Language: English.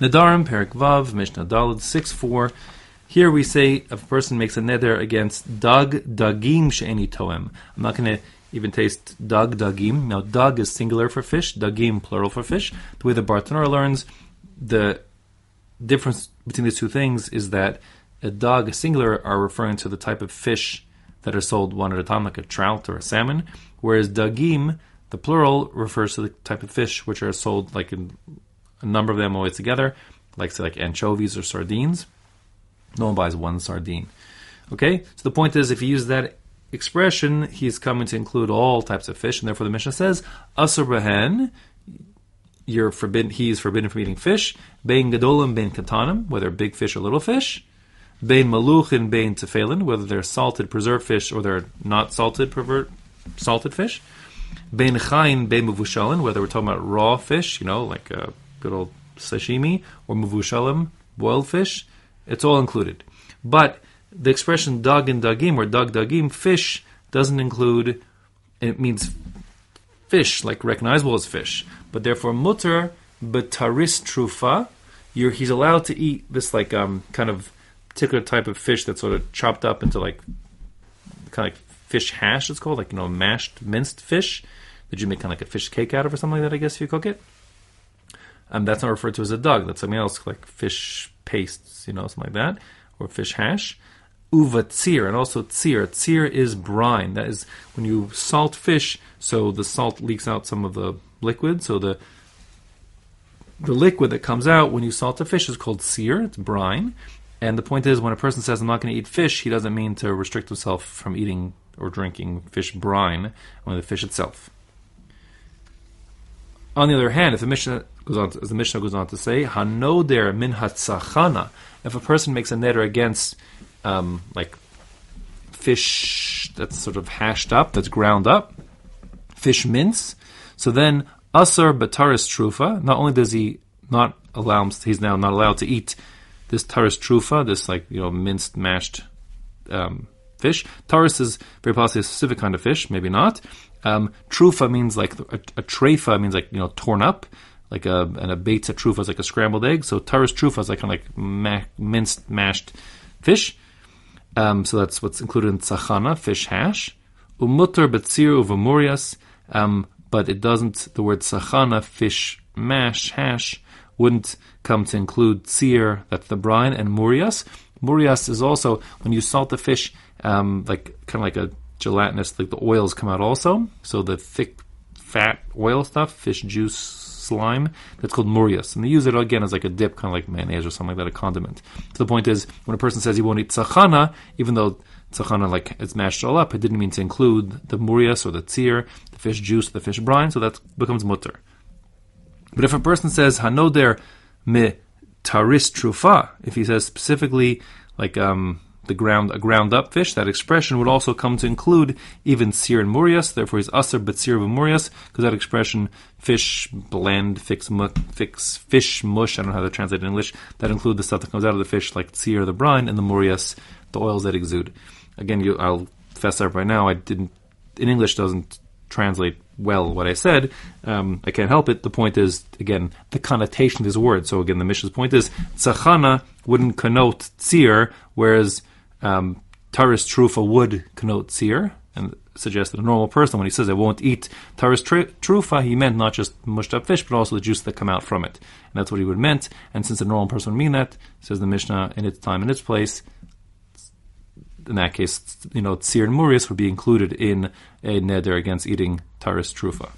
Nedarim, Perek Vav, Mishnah Dalet, 6 4. Here we say a person makes a neder against dag dagim she'eni toem. I'm not going to even taste dag dagim. Now, dag is singular for fish, dagim plural for fish. The way the Bartenura learns, the difference between these two things is that a dog, a singular, are referring to the type of fish that are sold one at a time, like a trout or a salmon, whereas dagim, the plural, refers to the type of fish which are sold like in a number of them always together, like say like anchovies or sardines. No one buys one sardine. Okay, so the point is, if you use that expression, he's coming to include all types of fish, and therefore the Mishnah says, "Asur behen." You're forbidden. He is forbidden from eating fish. Bein gadolim, bein katanim, whether big fish or little fish. Bein maluchin, bein tefelin, whether they're salted, preserved fish or they're not salted, pervert, salted fish. Bein chayin, bein muvushalin, whether we're talking about raw fish, you know, like a good old sashimi, or muvushalim, boiled fish, it's all included. But the expression dag and dagim, or dag dagim, fish, doesn't include, it means fish, like recognizable as fish. But therefore, mutter, betaris trufa, you're, he's allowed to eat this, like, um, kind of particular type of fish that's sort of chopped up into, like, kind of like fish hash, it's called, like, you know, mashed, minced fish that you make kind of like a fish cake out of or something like that, I guess, if you cook it. That's not referred to as a dog. That's something else, like fish pastes, you know, something like that, or fish hash. Uva tzir, and also tzir. Tzir is brine. That is when you salt fish, so the salt leaks out some of the liquid. So the the liquid that comes out when you salt a fish is called tzir. It's brine. And the point is, when a person says, I'm not going to eat fish, he doesn't mean to restrict himself from eating or drinking fish brine, only the fish itself. On the other hand, if the Mishnah goes on, to, as the Mishnah goes on to say, Hanoder min hatzachana, if a person makes a neder against, um, like, fish that's sort of hashed up, that's ground up, fish mince, so then asar bataris trufa, not only does he not allow, he's now not allowed to eat this taris trufa, this like, you know, minced, mashed, um, fish. Taris is very possibly a specific kind of fish, maybe not. Um, trufa means like a, a trefa means like you know torn up, like a and a beta trufa is like a scrambled egg. So taris trufa is like kind of like ma- minced mashed fish. Um, so that's what's included in tzachana, fish hash. Umutter betzir uvamurias, um, but it doesn't. The word tzachana, fish mash hash, wouldn't come to include tzir, that's the brine, and murias. Murias is also when you salt the fish, um, like kind of like a gelatinous, like the oils come out also. So the thick, fat oil stuff, fish juice, slime, that's called murias. And they use it again as like a dip, kind of like mayonnaise or something like that, a condiment. So the point is, when a person says he won't eat tzachana, even though tzachana like it's mashed all up, it didn't mean to include the murias or the tzir, the fish juice, the fish brine, so that becomes mutter. But if a person says hanoder me taris trufa, if he says specifically like um, the ground a ground up fish, that expression would also come to include even tzir and murias. Therefore, he's aser but tzir murias because that expression fish blend fix mu- fix fish mush. I don't know how to translate in English. That include the stuff that comes out of the fish like tzir, the brine, and the murias, the oils that exude. Again, you, I'll fess up right now. I didn't in English doesn't translate well what I said. Um, I can't help it. The point is, again, the connotation of this word. So again, the Mishnah's point is, tzachana wouldn't connote tzir, whereas um, taris trufa would connote tzir, and suggest that a normal person, when he says, I won't eat taris trufa, he meant not just mushed up fish, but also the juice that come out from it. And that's what he would meant. And since a normal person would mean that, says the Mishnah, in its time and its place, in that case, you know, tzir and murias would be included in a neder against eating taris trufa.